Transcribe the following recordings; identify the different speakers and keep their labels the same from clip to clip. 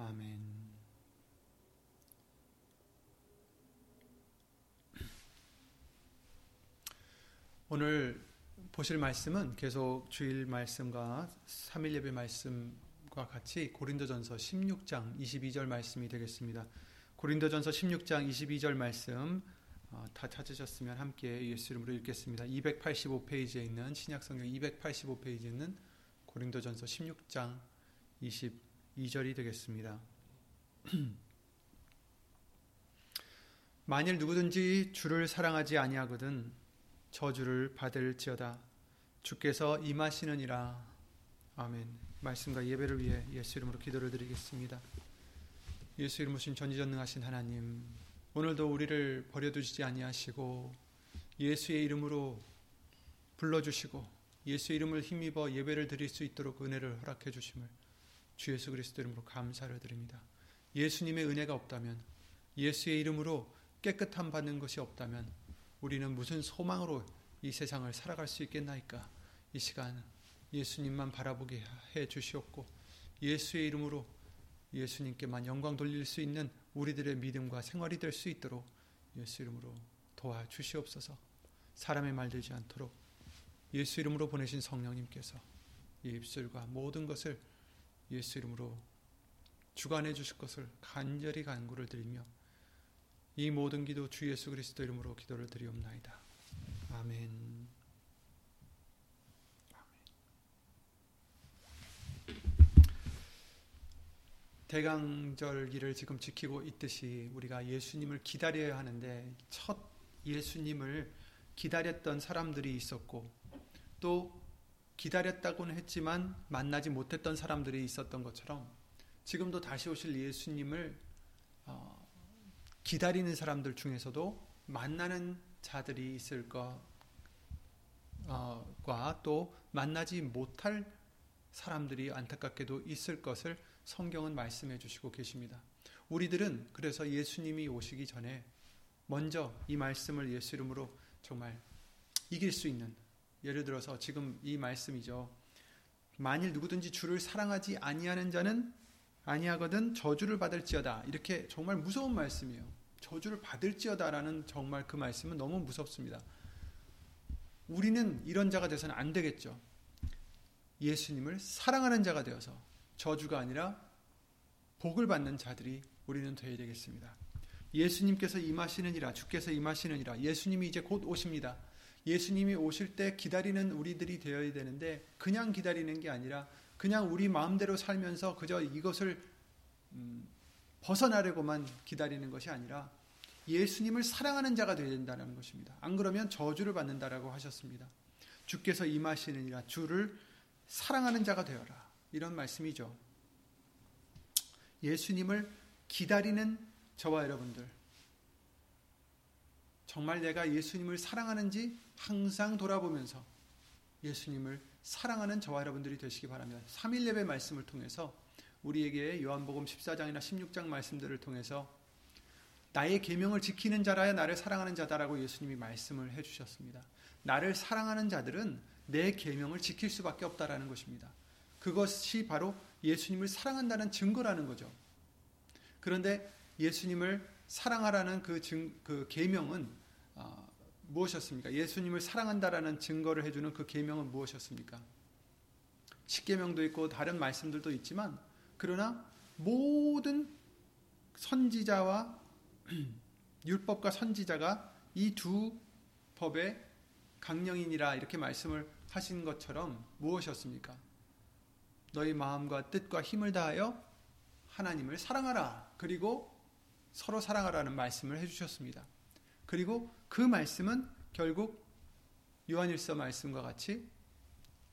Speaker 1: 아멘. 오늘 보실 말씀은 계속 주일 말씀과 3일 예배 말씀과 같이 고린도전서 16장 22절 말씀이 되겠습니다. 고린도전서 16장 22절 말씀 어, 다 찾으셨으면 함께 예수 이름으로 읽겠습니다. 285페이지에 있는 신약성경 285페이지에 있는 고린도전서 16장 22절 이 되겠습니다. 만일 누구든지 주를 사랑하지 아니하거든 저주를 받을지어다. 주께서 임하시느니라. 아멘. 말씀과 예배를 위해 예수 이름으로 기도를 드리겠습니다. 예수 이름 오신 전지전능하신 하나님 오늘도 우리를 버려두지 아니하시고 예수의 이름으로 불러주시고 예수 이름을 힘입어 예배를 드릴 수 있도록 은혜를 허락해 주심을 주 예수 그리스도 이름으로 감사를 드립니다. 예수님의 은혜가 없다면 예수의 이름으로 깨끗함 받는 것이 없다면 우리는 무슨 소망으로 이 세상을 살아갈 수 있겠나이까? 이 시간 예수님만 바라보게 해 주시옵고 예수의 이름으로 예수님께만 영광 돌릴 수 있는 우리들의 믿음과 생활이 될 수 있도록 예수 이름으로 도와 주시옵소서. 사람의 말 되지 않도록 예수 이름으로 보내신 성령님께서 이 입술과 모든 것을 예수 이름으로 주관해 주실 것을 간절히 간구를 드리며 이 모든 기도 주 예수 그리스도 이름으로 기도를 드리옵나이다. 아멘. 대강절기를 지금 지키고 있듯이 우리가 예수님을 기다려야 하는데 첫 예수님을 기다렸던 사람들이 있었고 또 기다렸다고는 했지만 만나지 못했던 사람들이 있었던 것처럼 지금도 다시 오실 예수님을 어, 기다리는 사람들 중에서도 만나는 자들이 있을 것과 어, 또 만나지 못할 사람들이 안타깝게도 있을 것을 성경은 말씀해 주시고 계십니다. 우리들은 그래서 예수님이 오시기 전에 먼저 이 말씀을 예수 이름으로 정말 이길 수 있는 예를 들어서 지금 이 말씀이죠. 만일 누구든지 주를 사랑하지 아니하는 자는 아니하거든 저주를 받을지어다. 이렇게 정말 무서운 말씀이에요. 저주를 받을지어다라는 정말 그 말씀은 너무 무섭습니다. 우리는 이런 자가 되서는 안 되겠죠. 예수님을 사랑하는 자가 되어서 저주가 아니라 복을 받는 자들이 우리는 되어야 되겠습니다. 예수님께서 임하시느니라 주께서 임하시느니라 예수님이 이제 곧 오십니다. 예수님이 오실 때 기다리는 우리들이 되어야 되는데 그냥 기다리는 게 아니라 그냥 우리 마음대로 살면서 그저 이것을 음, 벗어나려고만 기다리는 것이 아니라 예수님을 사랑하는 자가 되어야 된다는 것입니다. 안 그러면 저주를 받는다라고 하셨습니다. 주께서 임하시느니라 주를 사랑하는 자가 되어라. 이런 말씀이죠. 예수님을 기다리는 저와 여러분들. 정말 내가 예수님을 사랑하는지 항상 돌아보면서 예수님을 사랑하는 저와 여러분들이 되시기 바라며 3일 예배 말씀을 통해서 우리에게 요한복음 14장이나 16장 말씀들을 통해서 나의 계명을 지키는 자라야 나를 사랑하는 자다라고 예수님이 말씀을 해 주셨습니다. 나를 사랑하는 자들은 내 계명을 지킬 수밖에 없다라는 것입니다. 그것이 바로 예수님을 사랑한다는 증거라는 거죠. 그런데 예수님을 사랑하라는 그, 증, 그 계명은 어, 무엇이었습니까? 예수님을 사랑한다라는 증거를 해주는 그 계명은 무엇이었습니까? 십계명도 있고 다른 말씀들도 있지만 그러나 모든 선지자와 율법과 선지자가 이 두 법의 강령이니라 이렇게 말씀을 하신 것처럼 무엇이었습니까? 너희 마음과 뜻과 힘을 다하여 하나님을 사랑하라. 그리고 서로 사랑하라는 말씀을 해주셨습니다. 그리고 그 말씀은 결국 요한일서 말씀과 같이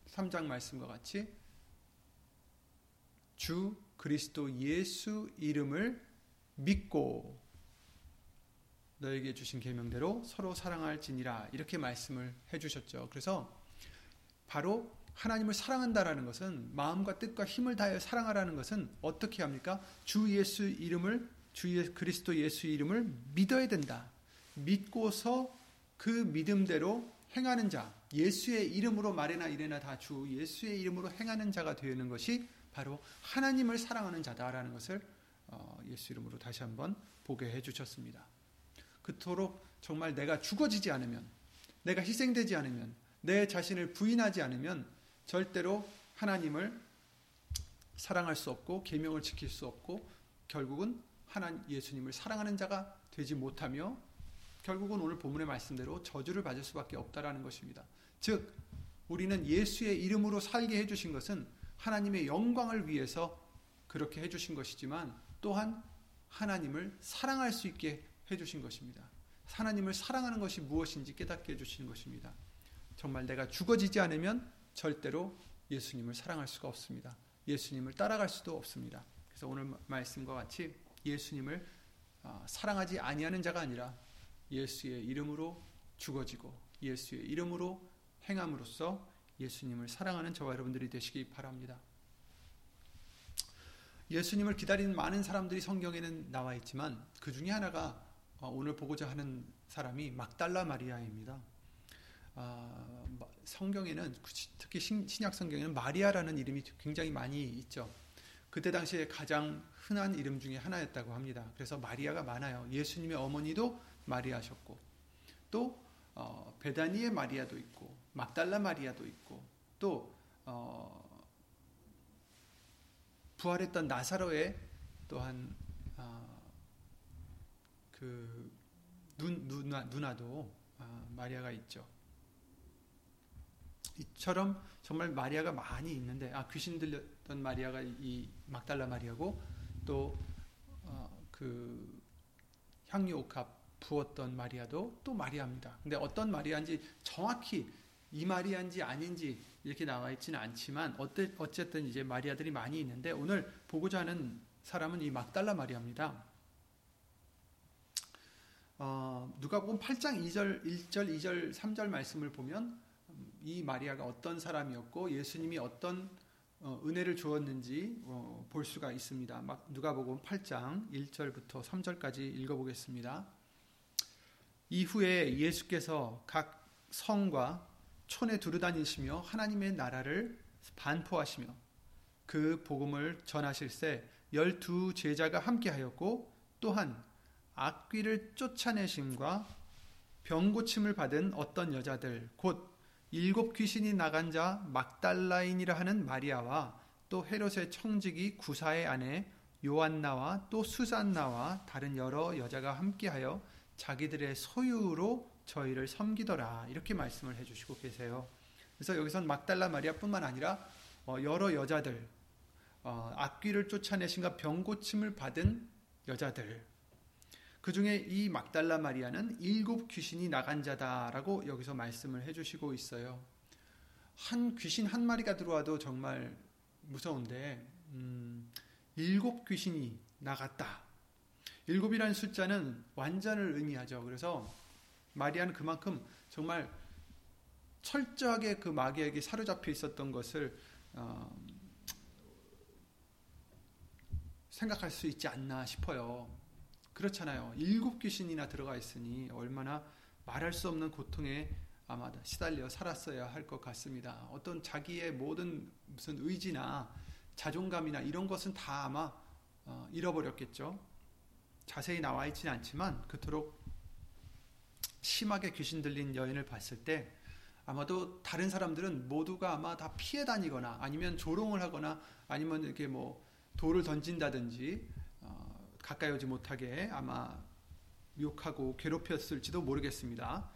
Speaker 1: 3장 말씀과 같이 주 그리스도 예수 이름을 믿고 너에게 주신 계명대로 서로 사랑할지니라 이렇게 말씀을 해 주셨죠. 그래서 바로 하나님을 사랑한다라는 것은 마음과 뜻과 힘을 다하여 사랑하라는 것은 어떻게 합니까? 주 예수 이름을 주 그리스도 예수 이름을 믿어야 된다. 믿고서 그 믿음대로 행하는 자, 예수의 이름으로 말이나 이래나 다 주 예수의 이름으로 행하는 자가 되는 것이 바로 하나님을 사랑하는 자다라는 것을 어, 예수 이름으로 다시 한번 보게 해 주셨습니다. 그토록 정말 내가 죽어지지 않으면, 내가 희생되지 않으면, 내 자신을 부인하지 않으면 절대로 하나님을 사랑할 수 없고 계명을 지킬 수 없고 결국은 하나님 예수님을 사랑하는 자가 되지 못하며 결국은 오늘 본문의 말씀대로 저주를 받을 수밖에 없다라는 것입니다. 즉 우리는 예수의 이름으로 살게 해 주신 것은 하나님의 영광을 위해서 그렇게 해 주신 것이지만 또한 하나님을 사랑할 수 있게 해 주신 것입니다. 하나님을 사랑하는 것이 무엇인지 깨닫게 해 주시는 것입니다. 정말 내가 죽어지지 않으면 절대로 예수님을 사랑할 수가 없습니다. 예수님을 따라갈 수도 없습니다. 그래서 오늘 말씀과 같이 예수님을 아, 사랑하지 아니하는 자가 아니라 예수의 이름으로 죽어지고 예수의 이름으로 행함으로써 예수님을 사랑하는 저와 여러분들이 되시기 바랍니다. 예수님을 기다리는 많은 사람들이 성경에는 나와 있지만 그 중에 하나가 어, 오늘 보고자 하는 사람이 막달라 마리아입니다. 아, 성경에는 특히 신약 성경에는 마리아라는 이름이 굉장히 많이 있죠. 그때 당시에 가장 흔한 이름 중에 하나였다고 합니다. 그래서 마리아가 많아요. 예수님의 어머니도 마리아셨고 또 어, 베다니의 마리아도 있고 막달라 마리아도 있고 또 어, 부활했던 나사로의 또한 어, 그 눈, 누나, 누나도 아, 마리아가 있죠. 이처럼 정말 마리아가 많이 있는데 아 귀신 들렸던 마리아가 이 막달라 마리아고 또그 어, 향유 옥합 부었던 마리아도 또 마리아입니다. 근데 어떤 마리아인지 정확히 이 마리아인지 아닌지 이렇게 나와 있지는 않지만 어쨌든 이제 마리아들이 많이 있는데 오늘 보고자 하는 사람은 이 막달라 마리아입니다. 어, 누가 보면 8장 2절, 1절, 2절, 3절 말씀을 보면 이 마리아가 어떤 사람이었고 예수님이 어떤 어, 은혜를 주었는지 어, 볼 수가 있습니다. 막 누가복음 8장 1절부터 3절까지 읽어보겠습니다. 이후에 예수께서 각 성과 촌에 두루다니시며 하나님의 나라를 반포하시며 그 복음을 전하실새 열두 제자가 함께하였고 또한 악귀를 쫓아내심과 병 고침을 받은 어떤 여자들 곧 일곱 귀신이 나간 자 막달라인이라 하는 마리아와 또 헤롯의 청직이 구사의 아내 요한나와 또 수산나와 다른 여러 여자가 함께하여 자기들의 소유로 저희를 섬기더라 이렇게 말씀을 해주시고 계세요. 그래서 여기선 막달라 마리아뿐만 아니라 어, 여러 여자들 어, 악귀를 쫓아내신가 병고침을 받은 여자들 그 중에 이 막달라 마리아는 일곱 귀신이 나간 자다라고 여기서 말씀을 해주시고 있어요. 한 귀신 한 마리가 들어와도 정말 무서운데 음, 일곱 귀신이 나갔다. 일곱이라는 숫자는 완전을 의미하죠. 그래서 마리아는 그만큼 정말 철저하게 그 마귀에게 사로잡혀 있었던 것을 어, 생각할 수 있지 않나 싶어요. 그렇잖아요. 일곱 귀신이나 들어가 있으니 얼마나 말할 수 없는 고통에 아마 시달려 살았어야 할 것 같습니다. 어떤 자기의 모든 무슨 의지나 자존감이나 이런 것은 다 아마 어, 잃어버렸겠죠. 자세히 나와 있지는 않지만 그토록 심하게 귀신 들린 여인을 봤을 때 아마도 다른 사람들은 모두가 아마 다 피해 다니거나 아니면 조롱을 하거나 아니면 이렇게 뭐 돌을 던진다든지 가까이 오지 못하게 아마 욕하고 괴롭혔을지도 모르겠습니다.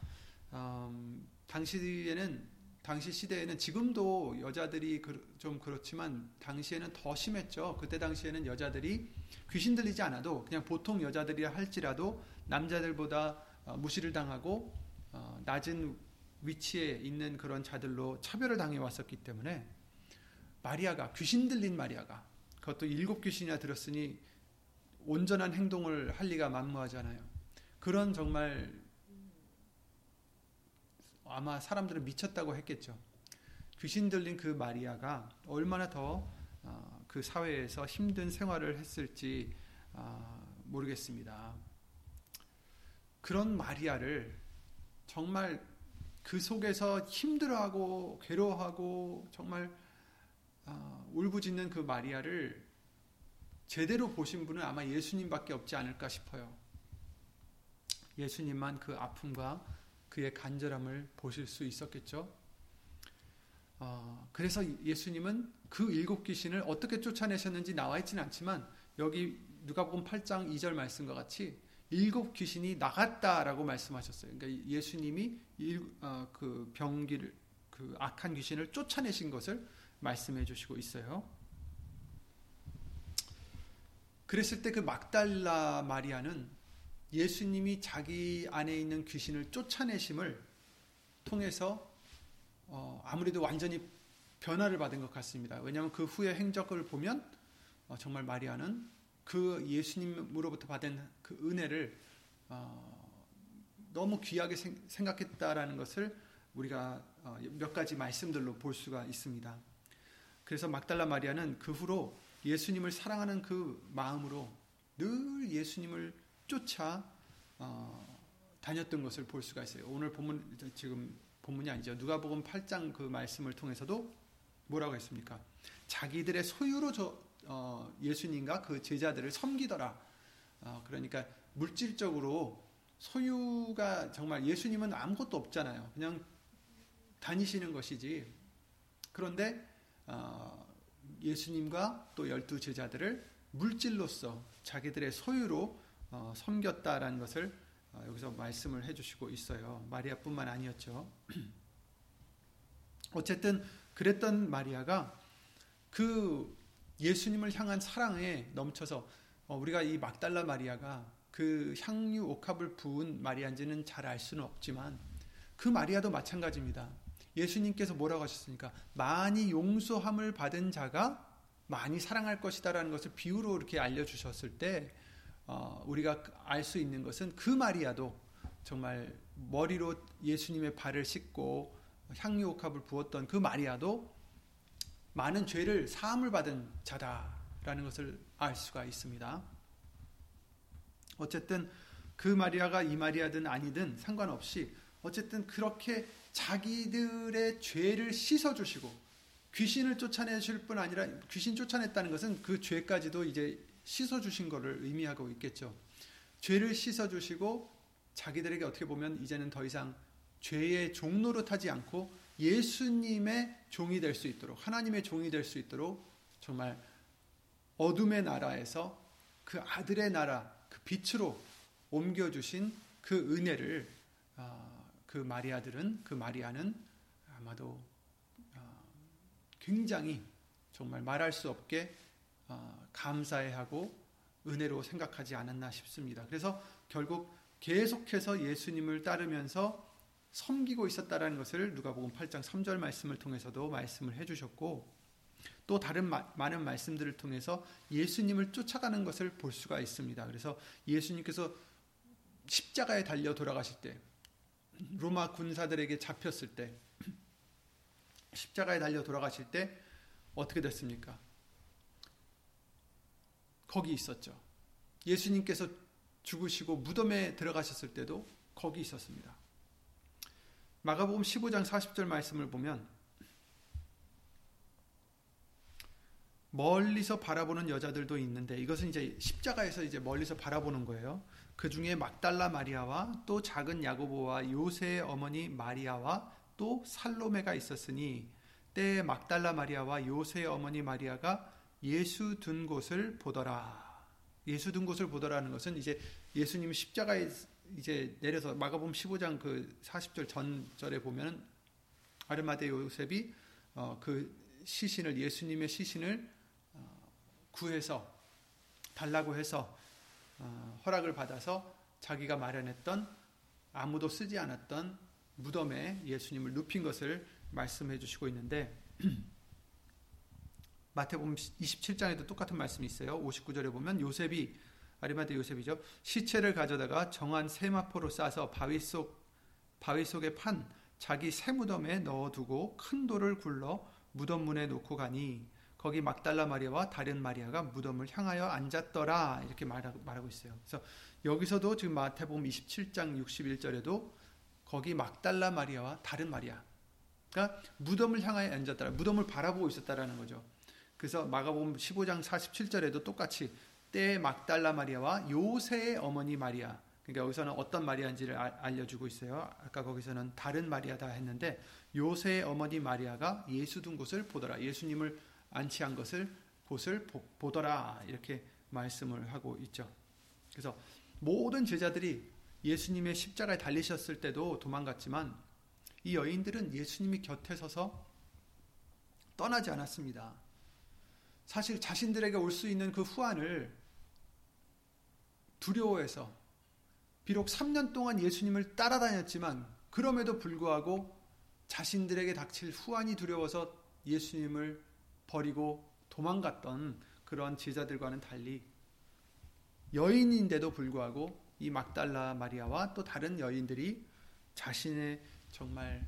Speaker 1: 음, 당시에는 당시 시대에는 지금도 여자들이 좀 그렇지만 당시에는 더 심했죠. 그때 당시에는 여자들이 귀신 들리지 않아도 그냥 보통 여자들이라 할지라도 남자들보다 어, 무시를 당하고 어, 낮은 위치에 있는 그런 자들로 차별을 당해 왔었기 때문에 마리아가 귀신 들린 마리아가 그것도 일곱 귀신이나 들었으니 온전한 행동을 할 리가 만무하잖아요. 그런 정말 아마 사람들은 미쳤다고 했겠죠. 귀신 들린 그 마리아가 얼마나 더그 어, 사회에서 힘든 생활을 했을지 어, 모르겠습니다. 그런 마리아를 정말 그 속에서 힘들어하고 괴로워하고 정말 어, 울부짖는 그 마리아를 제대로 보신 분은 아마 예수님밖에 없지 않을까 싶어요. 예수님만 그 아픔과 그의 간절함을 보실 수 있었겠죠. 어, 그래서 예수님은 그 일곱 귀신을 어떻게 쫓아내셨는지 나와 있지는 않지만 여기 누가복음 8장 2절 말씀과 같이 일곱 귀신이 나갔다라고 말씀하셨어요. 그러니까 예수님이 일, 어, 그 병기를 그 악한 귀신을 쫓아내신 것을 말씀해 주시고 있어요. 그랬을 때 그 막달라 마리아는 예수님이 자기 안에 있는 귀신을 쫓아내심을 통해서 어, 아무래도 완전히 변화를 받은 것 같습니다. 왜냐하면 그 후의 행적을 보면 어, 정말 마리아는 그 예수님으로부터 받은 그 은혜를 어, 너무 귀하게 생, 각했다라는 것을 우리가 어, 몇 가지 말씀들로 볼 수가 있습니다. 그래서 막달라 마리아는 그 후로 예수님을 사랑하는 그 마음으로 늘 예수님을 쫓아 어, 다녔던 것을 볼 수가 있어요. 오늘 본문 지금 본문이 아니죠. 누가복음 8장 그 말씀을 통해서도 뭐라고 했습니까? 자기들의 소유로 저, 어, 예수님과 그 제자들을 섬기더라. 어, 그러니까 물질적으로 소유가 정말 예수님은 아무것도 없잖아요. 그냥 다니시는 것이지. 그런데 어, 예수님과 또 열두 제자들을 물질로서 자기들의 소유로 어, 섬겼다라는 것을 어, 여기서 말씀을 해주시고 있어요. 마리아뿐만 아니었죠. 어쨌든 그랬던 마리아가 그 예수님을 향한 사랑에 넘쳐서 어, 우리가 이 막달라 마리아가 그 향유 옥합을 부은 마리아인지는 잘 알 수는 없지만 그 마리아도 마찬가지입니다. 예수님께서 뭐라고 하셨습니까? 많이 용서함을 받은 자가 많이 사랑할 것이다라는 것을 비유로 이렇게 알려주셨을 때 어, 우리가 알 수 있는 것은 그 마리아도 정말 머리로 예수님의 발을 씻고 향유옥합을 부었던 그 마리아도 많은 죄를 사함을 받은 자다라는 것을 알 수가 있습니다. 어쨌든 그 마리아가 이 마리아든 아니든 상관없이 어쨌든 그렇게 자기들의 죄를 씻어 주시고 귀신을 쫓아내실 뿐 아니라 귀신 쫓아냈다는 것은 그 죄까지도 이제 씻어 주신 것을 의미하고 있겠죠. 죄를 씻어 주시고 자기들에게 어떻게 보면 이제는 더 이상 죄의 종로로 타지 않고 예수님의 종이 될 수 있도록 하나님의 종이 될 수 있도록 정말 어둠의 나라에서 그 아들의 나라 그 빛으로 옮겨 주신 그 은혜를 아, 그 마리아들은 그 마리아는 아마도 아, 굉장히 정말 말할 수 없게 어, 감사해 하고 은혜로 생각하지 않았나 싶습니다. 그래서 결국 계속해서 예수님을 따르면서 섬기고 있었다라는 것을 누가복음 8장 3절 말씀을 통해서도 말씀을 해 주셨고 또 다른 마, 많은 말씀들을 통해서 예수님을 쫓아가는 것을 볼 수가 있습니다. 그래서 예수님께서 십자가에 달려 돌아가실 때 로마 군사들에게 잡혔을 때 십자가에 달려 돌아가실 때 어떻게 됐습니까? 거기 있었죠. 예수님께서 죽으시고 무덤에 들어가셨을 때도 거기 있었습니다. 마가복음 15장 40절 말씀을 보면 멀리서 바라보는 여자들도 있는데 이것은 이제 십자가에서 이제 멀리서 바라보는 거예요. 그 중에 막달라 마리아와 또 작은 야고보와 요새의 어머니 마리아와 또 살로메가 있었으니 때에 막달라 마리아와 요새의 어머니 마리아가 예수 둔 곳을 보더라. 예수 든 곳을 보더라는 것은 이제 예수님 십자가에 이제 내려서 마가복음 15장 그 40절 전절에 보면은 아르마데 요셉이 어, 그 시신을 예수님의 시신을 어, 구해서 달라고 해서 어, 허락을 받아서 자기가 마련했던 아무도 쓰지 않았던 무덤에 예수님을 눕힌 것을 말씀해 주시고 있는데 마태복음 27장에도 똑같은 말씀이 있어요. 59절에 보면 요셉이 아리마대 요셉이죠. 시체를 가져다가 정한 세마포로 싸서 바위 속 바위 속에 판 자기 새 무덤에 넣어두고 큰 돌을 굴러 무덤 문에 놓고 가니 거기 막달라 마리아와 다른 마리아가 무덤을 향하여 앉았더라 이렇게 말하고 있어요. 그래서 여기서도 지금 마태복음 27장 61절에도 거기 막달라 마리아와 다른 마리아 그러니까 무덤을 향하여 앉았더라. 무덤을 바라보고 있었다라는 거죠. 그래서 마가복음 15장 47절에도 똑같이 때 막달라 마리아와 요새의 어머니 마리아 그러니까 여기서는 어떤 마리아인지를 알려주고 있어요. 아까 거기서는 다른 마리아다 했는데 요새의 어머니 마리아가 예수 둔 곳을 보더라. 예수님을 안치한 것을 곳을 보더라. 이렇게 말씀을 하고 있죠. 그래서 모든 제자들이 예수님의 십자가에 달리셨을 때도 도망갔지만 이 여인들은 예수님이 곁에 서서 떠나지 않았습니다. 사실 자신들에게 올 수 있는 그 후환을 두려워해서 비록 3년 동안 예수님을 따라다녔지만 그럼에도 불구하고 자신들에게 닥칠 후환이 두려워서 예수님을 버리고 도망갔던 그런 제자들과는 달리 여인인데도 불구하고 이 막달라 마리아와 또 다른 여인들이 자신의 정말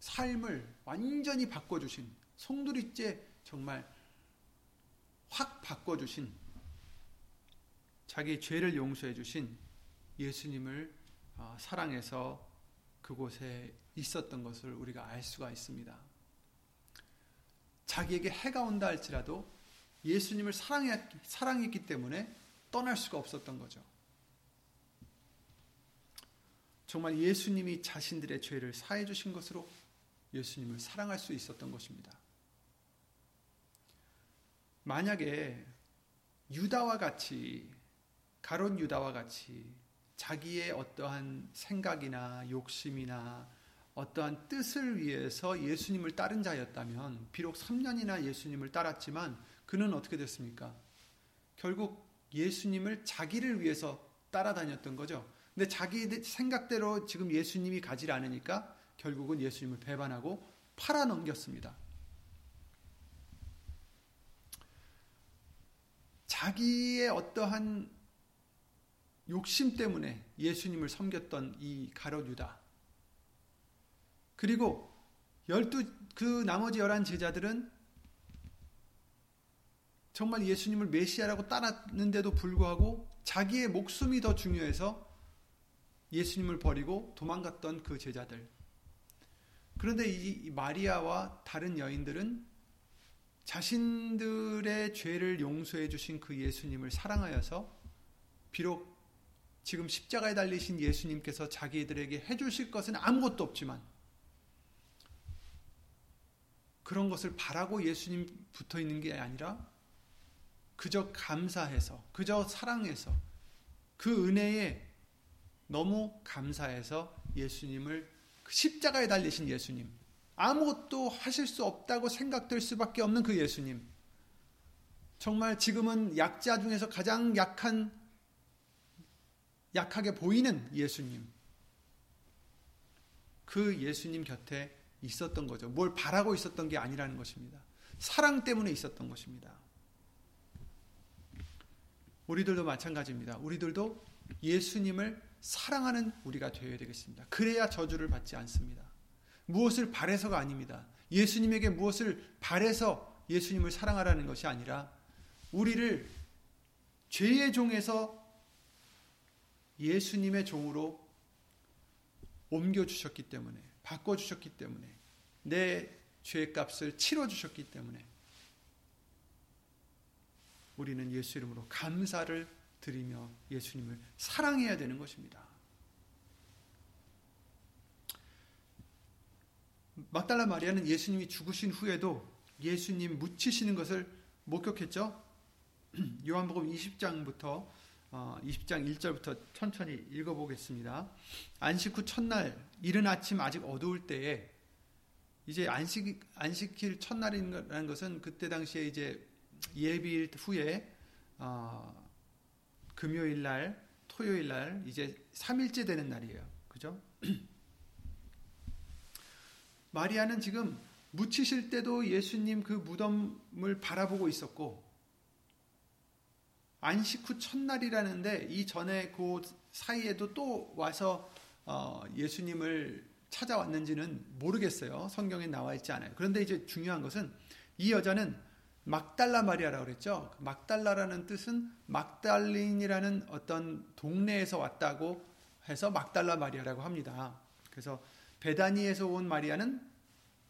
Speaker 1: 삶을 완전히 바꿔주신 송두리째 정말 확 바꿔주신 자기 죄를 용서해 주신 예수님을 어, 사랑해서 그곳에 있었던 것을 우리가 알 수가 있습니다. 자기에게 해가 온다 할지라도 예수님을 사랑했, 사랑했기 때문에 떠날 수가 없었던 거죠. 정말 예수님이 자신들의 죄를 사해 주신 것으로 예수님을 사랑할 수 있었던 것입니다. 만약에 유다와 같이 가론 유다와 같이 자기의 어떠한 생각이나 욕심이나 어떠한 뜻을 위해서 예수님을 따른 자였다면 비록 3년이나 예수님을 따랐지만 그는 어떻게 됐습니까? 결국 예수님을 자기를 위해서 따라다녔던 거죠. 근데 자기 생각대로 지금 예수님이 가지 않으니까 결국은 예수님을 배반하고 팔아넘겼습니다. 자기의 어떠한 욕심 때문에 예수님을 섬겼던 이 가롯 유다. 그리고 열두 그 나머지 열한 제자들은 정말 예수님을 메시아라고 따랐는데도 불구하고 자기의 목숨이 더 중요해서 예수님을 버리고 도망갔던 그 제자들. 그런데 이 마리아와 다른 여인들은 자신들의 죄를 용서해 주신 그 예수님을 사랑하여서 비록 지금 십자가에 달리신 예수님께서 자기들에게 해 주실 것은 아무것도 없지만 그런 것을 바라고 예수님 붙어 있는 게 아니라 그저 감사해서 그저 사랑해서 그 은혜에 너무 감사해서 예수님을 그 십자가에 달리신 예수님, 아무것도 하실 수 없다고 생각될 수밖에 없는 그 예수님, 정말 지금은 약자 중에서 가장 약한, 약하게 보이는 예수님, 그 예수님 곁에 있었던 거죠. 뭘 바라고 있었던 게 아니라는 것입니다. 사랑 때문에 있었던 것입니다. 우리들도 마찬가지입니다. 우리들도 예수님을 사랑하는 우리가 되어야 되겠습니다. 그래야 저주를 받지 않습니다. 무엇을 바래서가 아닙니다. 예수님에게 무엇을 바래서 예수님을 사랑하라는 것이 아니라 우리를 죄의 종에서 예수님의 종으로 옮겨 주셨기 때문에 바꿔 주셨기 때문에 내 죄의 값을 치러 주셨기 때문에 우리는 예수 이름으로 감사를 드리며 예수님을 사랑해야 되는 것입니다. 막달라 마리아는 예수님이 죽으신 후에도 예수님 묻히시는 것을 목격했죠. 요한복음 20장부터 어, 20장 1절부터 천천히 읽어보겠습니다. 안식 후 첫날 이른 아침 아직 어두울 때에 이제 안식 안식일 첫날이라는 것은 그때 당시에 이제 예비일 후에 어, 금요일 날, 토요일 날 이제 3일째 되는 날이에요. 그죠? 마리아는 지금 묻히실 때도 예수님 그 무덤을 바라보고 있었고 안식 후 첫날이라는데 이 전에 그 사이에도 또 와서 어 예수님을 찾아왔는지는 모르겠어요. 성경에 나와 있지 않아요. 그런데 이제 중요한 것은 이 여자는 막달라 마리아라고 그랬죠. 그 막달라라는 뜻은 막달린이라는 어떤 동네에서 왔다고 해서 막달라 마리아라고 합니다. 그래서 베다니에서 온 마리아는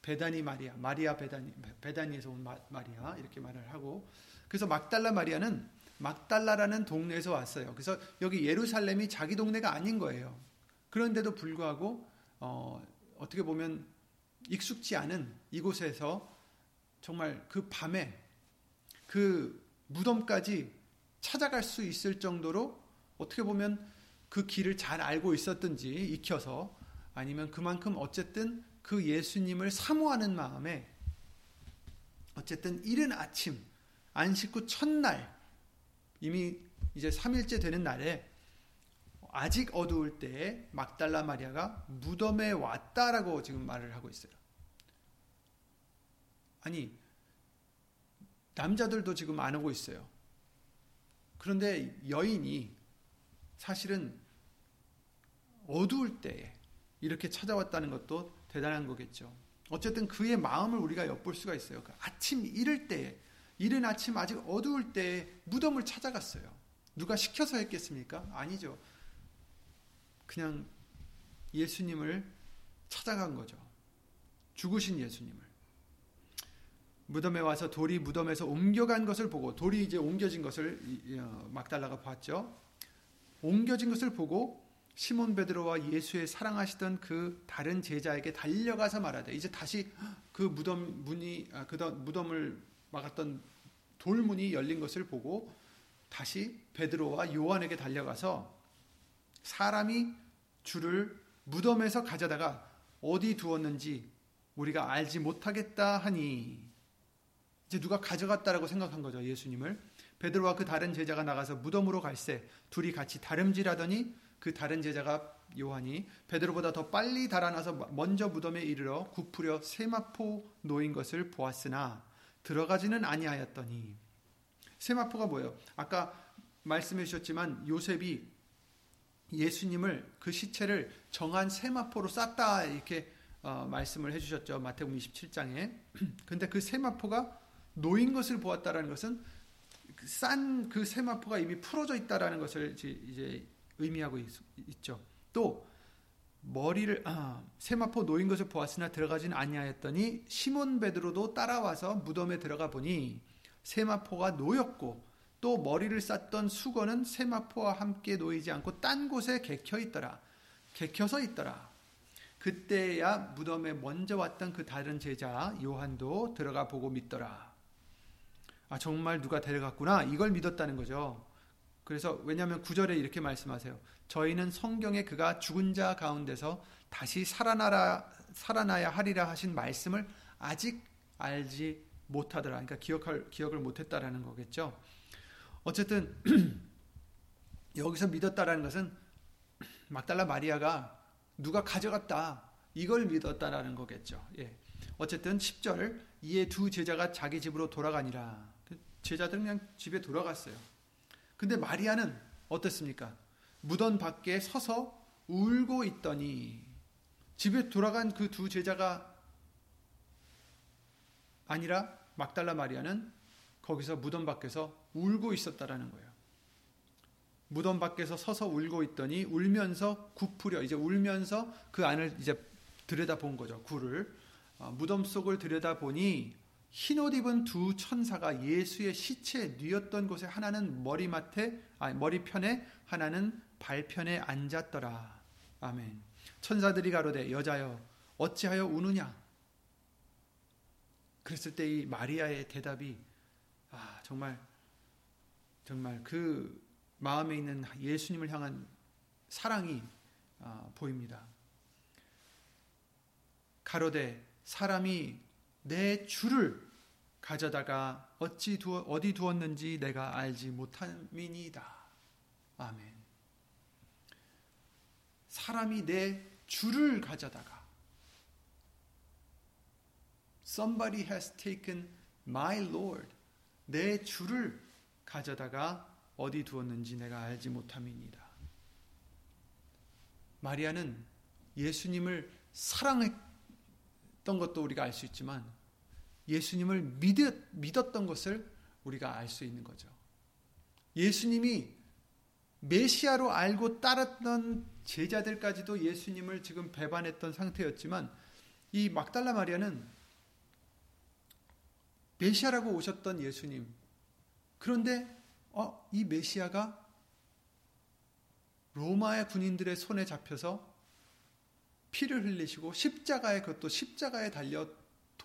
Speaker 1: 베다니 마리아, 마리아 베다니, 베다니에서 온 마, 마리아 이렇게 말을 하고 그래서 막달라 마리아는 막달라라는 동네에서 왔어요. 그래서 여기 예루살렘이 자기 동네가 아닌 거예요. 그런데도 불구하고 어, 어떻게 보면 익숙지 않은 이곳에서 정말 그 밤에 그 무덤까지 찾아갈 수 있을 정도로 어떻게 보면 그 길을 잘 알고 있었든지 익혀서 아니면 그만큼 어쨌든 그 예수님을 사모하는 마음에 어쨌든 이른 아침 안식 후 첫날 이미 이제 3일째 되는 날에 아직 어두울 때에 막달라 마리아가 무덤에 왔다라고 지금 말을 하고 있어요. 아니 남자들도 지금 안 오고 있어요. 그런데 여인이 사실은 어두울 때에 이렇게 찾아왔다는 것도 대단한 거겠죠. 어쨌든 그의 마음을 우리가 엿볼 수가 있어요. 그 아침 이를 때에, 이른 아침 아직 어두울 때에 무덤을 찾아갔어요. 누가 시켜서 했겠습니까? 아니죠. 그냥 예수님을 찾아간 거죠. 죽으신 예수님을. 무덤에 와서 돌이 무덤에서 옮겨간 것을 보고 돌이 이제 옮겨진 것을 어, 막달라가 봤죠. 옮겨진 것을 보고 시몬 베드로와 예수의 사랑하시던 그 다른 제자에게 달려가서 말하되 이제 다시 그 무덤 문이 아, 그 무덤을 막았던 돌문이 열린 것을 보고 다시 베드로와 요한에게 달려가서 사람이 주를 무덤에서 가져다가 어디 두었는지 우리가 알지 못하겠다 하니. 이제 누가 가져갔다라고 생각한 거죠 예수님을. 베드로와 그 다른 제자가 나가서 무덤으로 갈새 둘이 같이 다름질하더니 그 다른 제자가 요한이 베드로보다 더 빨리 달아나서 먼저 무덤에 이르러 굽으려 세마포 놓인 것을 보았으나 들어가지는 아니하였더니 세마포가 뭐예요? 아까 말씀해 주셨지만 요셉이 예수님을 그 시체를 정한 세마포로 쌌다 이렇게 어, 말씀을 해 주셨죠 마태복음 27장에. 근데 그 세마포가 놓인 것을 보았다라는 것은 싼 그 세마포가 이미 풀어져 있다라는 것을 이제 의미하고 있, 죠또 머리를 아, 세마포 놓인 것을 보았으나 들어가지는 아니하였더니 시몬 베드로도 따라와서 무덤에 들어가 보니 세마포가 놓였고 또 머리를 쌌던 수건은 세마포와 함께 놓이지 않고 딴 곳에 개켜 있더라. 개켜서 있더라. 그때야 무덤에 먼저 왔던 그 다른 제자 요한도 들어가 보고 믿더라. 아 정말 누가 데려갔구나 이걸 믿었다는 거죠. 그래서 왜냐하면 구절에 이렇게 말씀하세요. 저희는 성경에 그가 죽은 자 가운데서 다시 살아나라 살아나야 하리라 하신 말씀을 아직 알지 못하더라. 그러니까 기억할 기억을 못했다라는 거겠죠. 어쨌든 여기서 믿었다라는 것은 막달라 마리아가 누가 가져갔다 이걸 믿었다라는 거겠죠. 예. 어쨌든 10절 이에 두 제자가 자기 집으로 돌아가니라. 제자들은 그냥 집에 돌아갔어요. 근데 마리아는 어떻습니까? 무덤 밖에 서서 울고 있더니 집에 돌아간 그 두 제자가 아니라 막달라 마리아는 거기서 무덤 밖에서 울고 있었다라는 거예요. 무덤 밖에서 서서 울고 있더니 울면서 굽으려 이제 울면서 그 안을 이제 들여다 본 거죠. 굴을 어, 무덤 속을 들여다 보니 흰옷 입은 두 천사가 예수의 시체 뉘었던 곳에 하나는 머리맡에 아니 머리편에 하나는 발편에 앉았더라. 아멘. 천사들이 가로되 여자여 어찌하여 우느냐? 그랬을 때 이 마리아의 대답이 아 정말 정말 그 마음에 있는 예수님을 향한 사랑이 아, 보입니다. 가로되 사람이 내 주를 가져다가 어찌 두어, 어디 두었는지 내가 알지 못함이니이다. 아멘. 사람이 내 주를 가져다가 Somebody has taken my Lord. 내 주를 가져다가 어디 두었는지 내가 알지 못함이니이다. 마리아는 예수님을 사랑했던 것도 우리가 알 수 있지만 예수님을 믿었, 믿었던 것을 우리가 알 수 있는 거죠. 예수님이 메시아로 알고 따랐던 제자들까지도 예수님을 지금 배반했던 상태였지만 이 막달라 마리아는 메시아라고 오셨던 예수님 그런데 어, 이 메시아가 로마의 군인들의 손에 잡혀서 피를 흘리시고 십자가에 그것도 십자가에 달려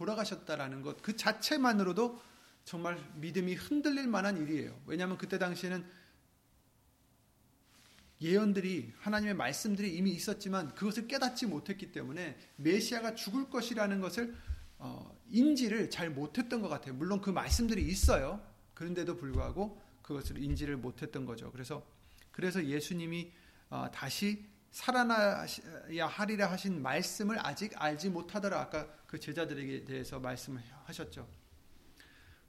Speaker 1: 돌아가셨다라는 것 그 자체만으로도 정말 믿음이 흔들릴 만한 일이에요. 왜냐하면 그때 당시에는 예언들이 하나님의 말씀들이 이미 있었지만 그것을 깨닫지 못했기 때문에 메시아가 죽을 것이라는 것을 어, 인지를 잘 못했던 것 같아요. 물론 그 말씀들이 있어요. 그런데도 불구하고 그것을 인지를 못했던 거죠. 그래서 그래서 예수님이 어, 다시 살아나야 하리라 하신 말씀을 아직 알지 못하더라. 아까 그 제자들에게 대해서 말씀을 하셨죠.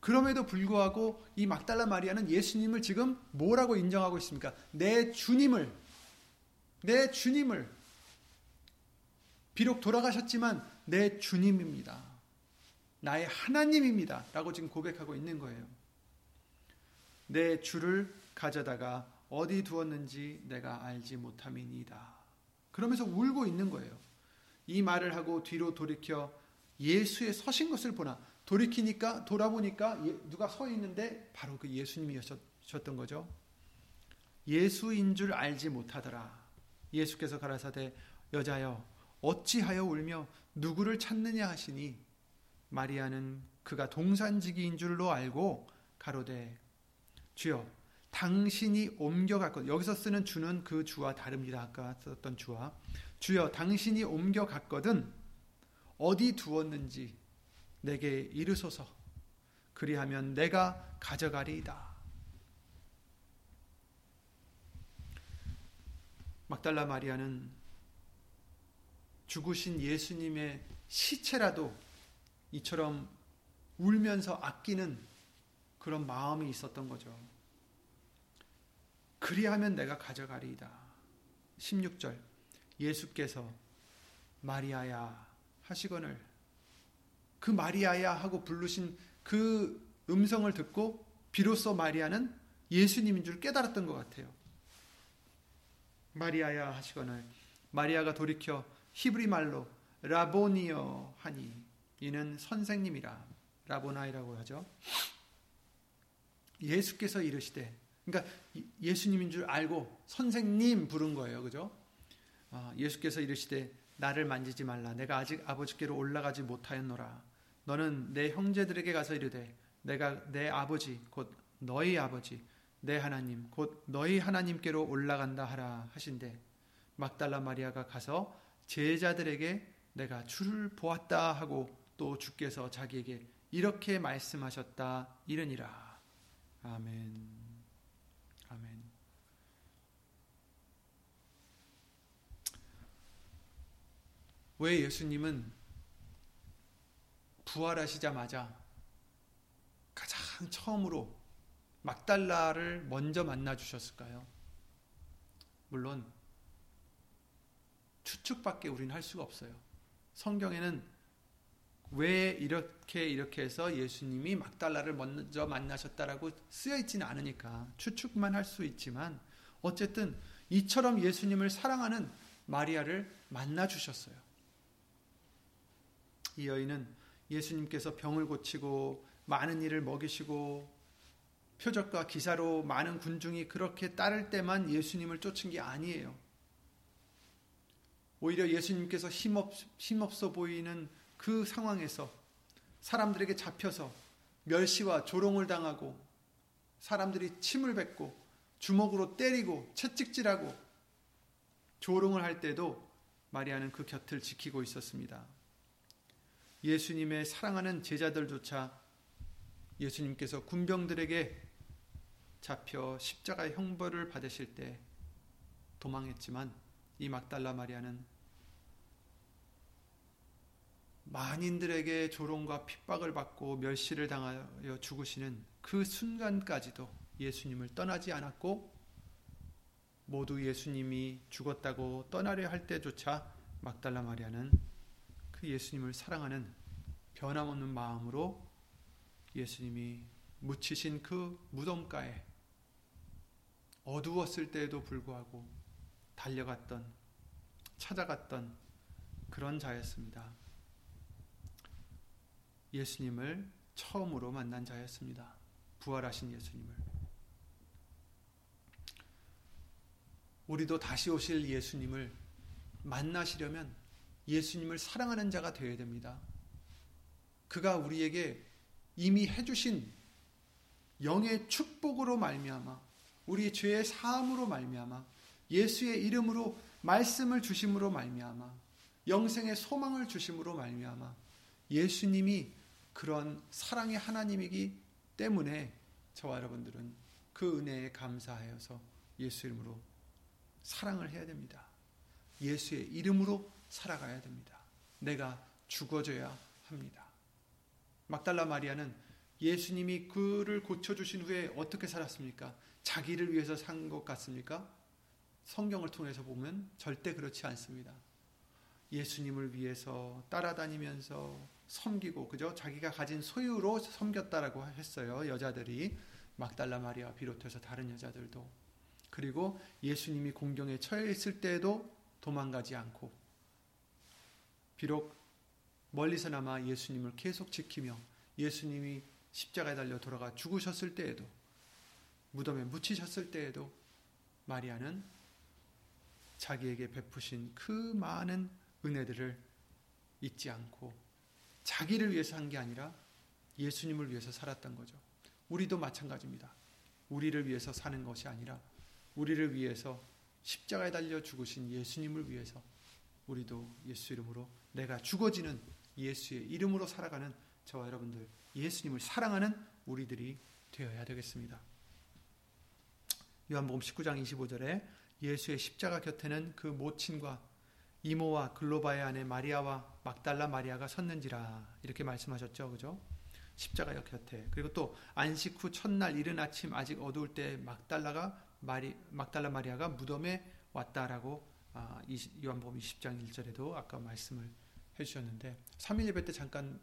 Speaker 1: 그럼에도 불구하고 이 막달라 마리아는 예수님을 지금 뭐라고 인정하고 있습니까? 내 주님을, 내 주님을, 비록 돌아가셨지만 내 주님입니다. 나의 하나님입니다. 라고 지금 고백하고 있는 거예요. 내 주를 가져다가 어디 두었는지 내가 알지 못함이니이다. 그러면서 울고 있는 거예요. 이 말을 하고 뒤로 돌이켜 예수의 서신 것을 보나 돌이키니까 돌아보니까 예, 누가 서 있는데 바로 그 예수님이셨던 거죠. 예수인 줄 알지 못하더라. 예수께서 가라사대 여자여 어찌하여 울며 누구를 찾느냐 하시니 마리아는 그가 동산지기인 줄로 알고 가로되 주여 당신이 옮겨갈 것 여기서 쓰는 주는 그 주와 다릅니다. 아까 썼던 주와 주여 당신이 옮겨갔거든 어디 두었는지 내게 이르소서 그리하면 내가 가져가리이다. 막달라 마리아는 죽으신 예수님의 시체라도 이처럼 울면서 아끼는 그런 마음이 있었던 거죠. 그리하면 내가 가져가리이다. 16절 예수께서 마리아야 하시거늘 그 마리아야 하고 부르신 그 음성을 듣고 비로소 마리아는 예수님인 줄 깨달았던 것 같아요. 마리아야 하시거늘 마리아가 돌이켜 히브리 말로 라보니어 하니 이는 선생님이라 라보나이라고 하죠. 예수께서 이르시되 그러니까 예수님인 줄 알고 선생님 부른 거예요. 그죠? 아, 예수께서 이르시되 나를 만지지 말라. 내가 아직 아버지께로 올라가지 못하였노라. 너는 내 형제들에게 가서 이르되 내가 내 아버지 곧 너희 아버지 내 하나님 곧 너희 하나님께로 올라간다 하라 하신대 막달라 마리아가 가서 제자들에게 내가 주를 보았다 하고 또 주께서 자기에게 이렇게 말씀하셨다 이르니라 아멘. 왜 예수님은 부활하시자마자 가장 처음으로 막달라를 먼저 만나 주셨을까요? 물론 추측밖에 우리는 할 수가 없어요. 성경에는 왜 이렇게 이렇게 해서 예수님이 막달라를 먼저 만나셨다라고 쓰여 있지는 않으니까 추측만 할 수 있지만 어쨌든 이처럼 예수님을 사랑하는 마리아를 만나 주셨어요. 이 여인은 예수님께서 병을 고치고 많은 일을 먹이시고 표적과 기사로 많은 군중이 그렇게 따를 때만 예수님을 쫓은 게 아니에요. 오히려 예수님께서 힘없, 힘없어 보이는 그 상황에서 사람들에게 잡혀서 멸시와 조롱을 당하고 사람들이 침을 뱉고 주먹으로 때리고 채찍질하고 조롱을 할 때도 마리아는 그 곁을 지키고 있었습니다. 예수님의 사랑하는 제자들조차 예수님께서 군병들에게 잡혀 십자가의 형벌을 받으실 때 도망했지만 이 막달라 마리아는 만인들에게 조롱과 핍박을 받고 멸시를 당하여 죽으시는 그 순간까지도 예수님을 떠나지 않았고 모두 예수님이 죽었다고 떠나려 할 때조차 막달라 마리아는 그 예수님을 사랑하는 변함없는 마음으로 예수님이 묻히신 그 무덤가에 어두웠을 때에도 불구하고 달려갔던 찾아갔던 그런 자였습니다. 예수님을 처음으로 만난 자였습니다. 부활하신 예수님을. 우리도 다시 오실 예수님을 만나시려면 예수님을 사랑하는 자가 되어야 됩니다. 그가 우리에게 이미 해주신 영의 축복으로 말미암아 우리 죄의 사함으로 말미암아 예수의 이름으로 말씀을 주심으로 말미암아 영생의 소망을 주심으로 말미암아 예수님이 그런 사랑의 하나님이기 때문에 저와 여러분들은 그 은혜에 감사하여서 예수 이름으로 사랑을 해야 됩니다. 예수의 이름으로 살아가야 됩니다. 내가 죽어져야 합니다. 막달라 마리아는 예수님이 그를 고쳐주신 후에 어떻게 살았습니까? 자기를 위해서 산 것 같습니까? 성경을 통해서 보면 절대 그렇지 않습니다. 예수님을 위해서 따라다니면서 섬기고 그죠? 자기가 가진 소유로 섬겼다라고 했어요. 여자들이 막달라 마리아 비롯해서 다른 여자들도 그리고 예수님이 공경에 처해 있을 때에도 도망가지 않고 비록 멀리서나마 예수님을 계속 지키며 예수님이 십자가에 달려 돌아가 죽으셨을 때에도 무덤에 묻히셨을 때에도 마리아는 자기에게 베푸신 그 많은 은혜들을 잊지 않고 자기를 위해서 한 게 아니라 예수님을 위해서 살았던 거죠. 우리도 마찬가지입니다. 우리를 위해서 사는 것이 아니라 우리를 위해서 십자가에 달려 죽으신 예수님을 위해서 우리도 예수 이름으로 내가 죽어지는 예수의 이름으로 살아가는 저와 여러분들 예수님을 사랑하는 우리들이 되어야 되겠습니다. 요한복음 19장 25절에 예수의 십자가 곁에는 그 모친과 이모와 글로바의 아내 마리아와 막달라 마리아가 섰는지라 이렇게 말씀하셨죠. 그죠? 십자가 곁에. 그리고 또 안식 후 첫날 이른 아침 아직 어두울 때 막달라가 마리 막달라 마리아가 무덤에 왔다라고 아, 요한복음 20장 1절에도 아까 말씀을 해 주셨는데 3일 예배 때 잠깐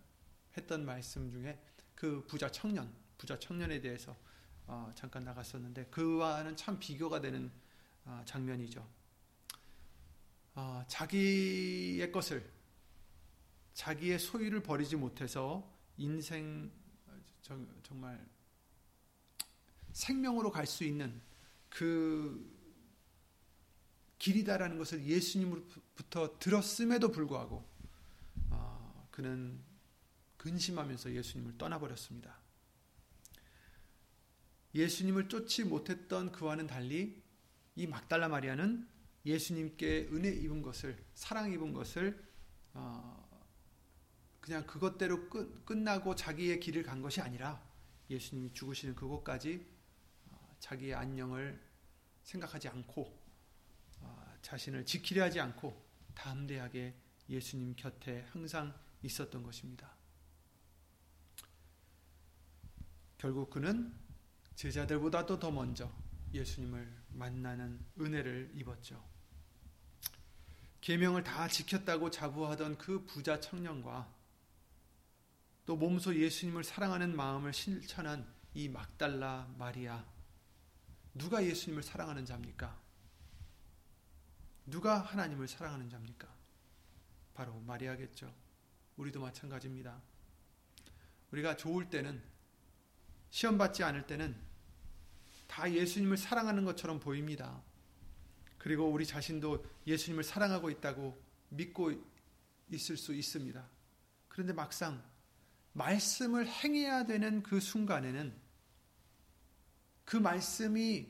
Speaker 1: 했던 말씀 중에 그 부자 청년, 부자 청년에 대해서 어, 잠깐 나갔었는데 그와는 참 비교가 되는 어, 장면이죠. 어, 자기의 것을 자기의 소유를 버리지 못해서 인생 정말 생명으로 갈 수 있는 그 길이다라는 것을 예수님으로부터 들었음에도 불구하고 어, 그는 근심하면서 예수님을 떠나버렸습니다. 예수님을 쫓지 못했던 그와는 달리 이 막달라 마리아는 예수님께 은혜 입은 것을 사랑 입은 것을 어, 그냥 그것대로 끝, 끝나고 자기의 길을 간 것이 아니라 예수님이 죽으시는 그곳까지 어, 자기의 안녕을 생각하지 않고 어, 자신을 지키려 하지 않고 담대하게 예수님 곁에 항상 있었던 것입니다. 결국 그는 제자들보다도 더 먼저 예수님을 만나는 은혜를 입었죠. 계명을 다 지켰다고 자부하던 그 부자 청년과 또 몸소 예수님을 사랑하는 마음을 실천한 이 막달라 마리아 누가 예수님을 사랑하는 자입니까? 누가 하나님을 사랑하는 자입니까? 바로 마리아겠죠. 우리도 마찬가지입니다. 우리가 좋을 때는 시험 받지 않을 때는 다 예수님을 사랑하는 것처럼 보입니다. 그리고 우리 자신도 예수님을 사랑하고 있다고 믿고 있을 수 있습니다. 그런데 막상 말씀을 행해야 되는 그 순간에는 그 말씀이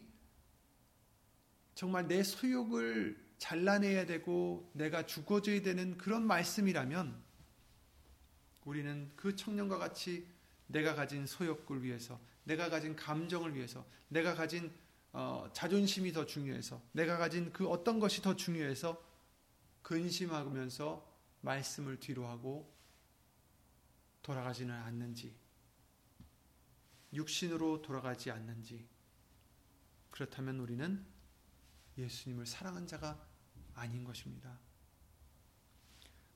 Speaker 1: 정말 내 소욕을 잘라내야 되고 내가 죽어줘야 되는 그런 말씀이라면 우리는 그 청년과 같이 내가 가진 소욕을 위해서, 내가 가진 감정을 위해서, 내가 가진 어, 자존심이 더 중요해서, 내가 가진 그 어떤 것이 더 중요해서 근심하면서 말씀을 뒤로 하고 돌아가지는 않는지, 육신으로 돌아가지 않는지, 그렇다면 우리는 예수님을 사랑한 자가 아닌 것입니다.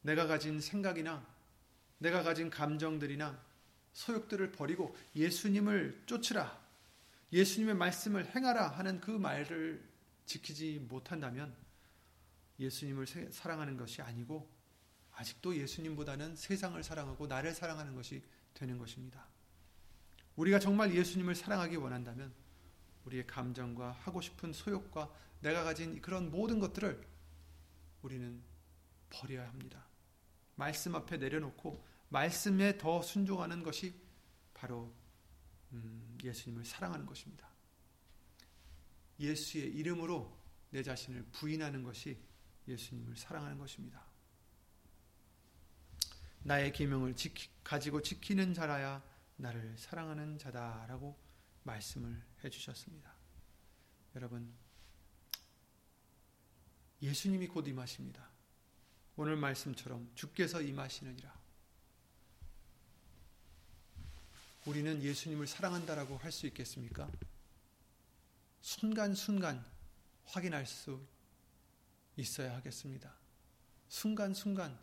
Speaker 1: 내가 가진 생각이나 내가 가진 감정들이나 소욕들을 버리고 예수님을 쫓으라. 예수님의 말씀을 행하라 하는 그 말을 지키지 못한다면 예수님을 사랑하는 것이 아니고 아직도 예수님보다는 세상을 사랑하고 나를 사랑하는 것이 되는 것입니다. 우리가 정말 예수님을 사랑하기 원한다면 우리의 감정과 하고 싶은 소욕과 내가 가진 그런 모든 것들을 우리는 버려야 합니다. 말씀 앞에 내려놓고 말씀에 더 순종하는 것이 바로 음, 예수님을 사랑하는 것입니다. 예수의 이름으로 내 자신을 부인하는 것이 예수님을 사랑하는 것입니다. 나의 계명을 지키, 가지고 지키는 자라야 나를 사랑하는 자다라고 말씀을 해주셨습니다. 여러분 예수님이 곧 임하십니다. 오늘 말씀처럼 주께서 임하시느니라. 우리는 예수님을 사랑한다라고 할 수 있겠습니까? 순간순간 확인할 수 있어야 하겠습니다. 순간순간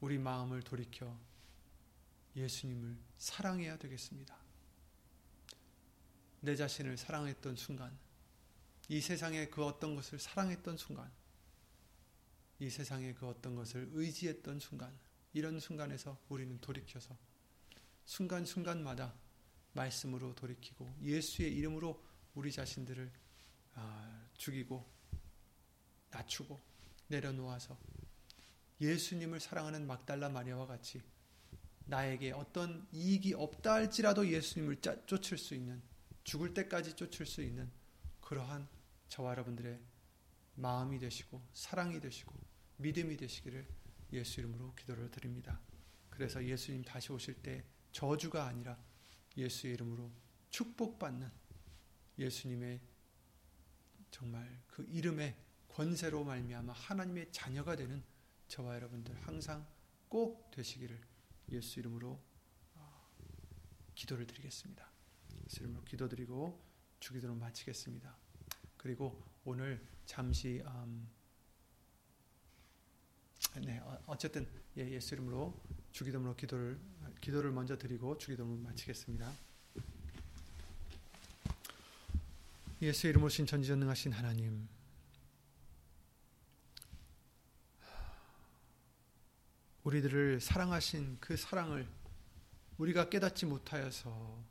Speaker 1: 우리 마음을 돌이켜 예수님을 사랑해야 되겠습니다. 내 자신을 사랑했던 순간, 이 세상의 그 어떤 것을 사랑했던 순간, 이 세상의 그 어떤 것을 의지했던 순간, 이런 순간에서 우리는 돌이켜서 순간순간마다 말씀으로 돌이키고 예수의 이름으로 우리 자신들을 아, 죽이고 낮추고 내려놓아서 예수님을 사랑하는 막달라 마리아와 같이 나에게 어떤 이익이 없다 할지라도 예수님을 쫓을 수 있는 죽을 때까지 쫓을 수 있는 그러한 저와 여러분들의 마음이 되시고 사랑이 되시고 믿음이 되시기를 예수 이름으로 기도를 드립니다. 그래서 예수님 다시 오실 때 저주가 아니라 예수의 이름으로 축복받는 예수님의 정말 그 이름의 권세로 말미암아 하나님의 자녀가 되는 저와 여러분들 항상 꼭 되시기를 예수 이름으로 어, 기도를 드리겠습니다. 예수 이름으로 기도드리고 주기도를 마치겠습니다. 그리고 오늘 잠시 음, 네 어, 어쨌든 예, 예수 이름으로 주기도문으로 기도를 기도를 먼저 드리고 주기도문 마치겠습니다. 예수 이름으로 신 전지전능하신 하나님 우리들을 사랑하신 그 사랑을 우리가 깨닫지 못하여서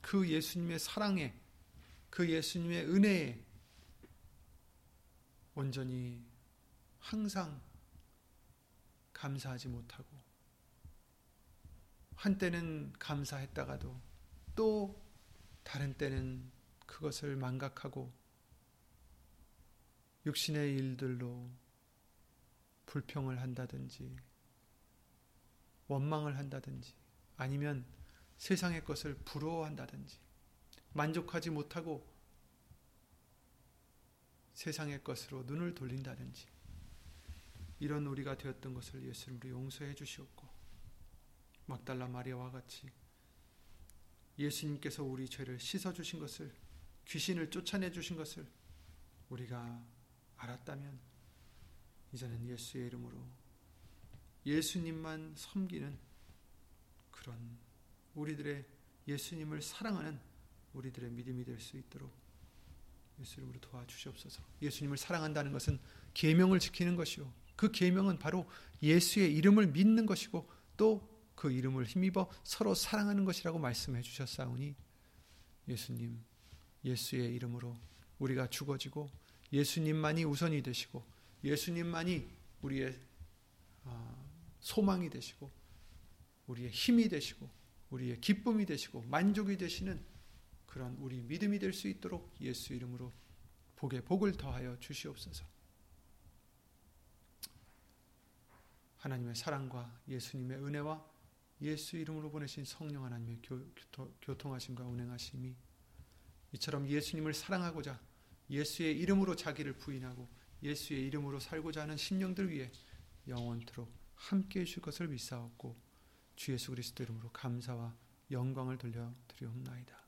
Speaker 1: 그 예수님의 사랑에 그 예수님의 은혜에 온전히 항상 감사하지 못하고 한때는 감사했다가도 또 다른 때는 그것을 망각하고 육신의 일들로 불평을 한다든지 원망을 한다든지 아니면 세상의 것을 부러워한다든지 만족하지 못하고 세상의 것으로 눈을 돌린다든지 이런 우리가 되었던 것을 예수님으로 용서해 주시옵고 막달라 마리아와 같이 예수님께서 우리 죄를 씻어 주신 것을 귀신을 쫓아내 주신 것을 우리가 알았다면 이제는 예수의 이름으로 예수님만 섬기는 그런 우리들의 예수님을 사랑하는 우리들의 믿음이 될 수 있도록 예수 이름으로 도와주시옵소서. 예수님을 사랑한다는 것은 계명을 지키는 것이요. 그 계명은 바로 예수의 이름을 믿는 것이고 또 그 이름을 힘입어 서로 사랑하는 것이라고 말씀해 주셨사오니 예수님 예수의 이름으로 우리가 죽어지고 예수님만이 우선이 되시고 예수님만이 우리의 아, 소망이 되시고 우리의 힘이 되시고 우리의 기쁨이 되시고 만족이 되시는 그런 우리 믿음이 될 수 있도록 예수 이름으로 복에 복을 더하여 주시옵소서. 하나님의 사랑과 예수님의 은혜와 예수 이름으로 보내신 성령 하나님의 교, 교통하심과 운행하심이 이처럼 예수님을 사랑하고자 예수의 이름으로 자기를 부인하고 예수의 이름으로 살고자 하는 심령들 위해 영원토록 함께 해줄 것을 믿사옵고 주 예수 그리스도 이름으로 감사와 영광을 돌려 드리옵나이다.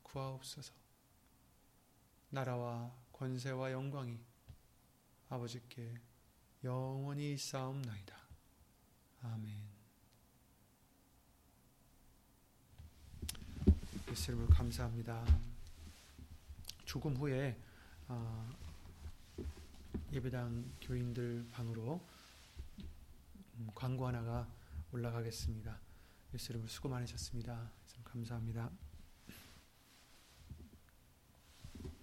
Speaker 1: 구하옵소서 나라와 권세와 영광이 아버지께 영원히 싸움나이다. 아멘 예수님을 감사합니다. 죽음 후에 어, 예배당 교인들 방으로 음, 광고 하나가 올라가겠습니다. 예수 이름으로 수고 많으셨습니다. 감사합니다.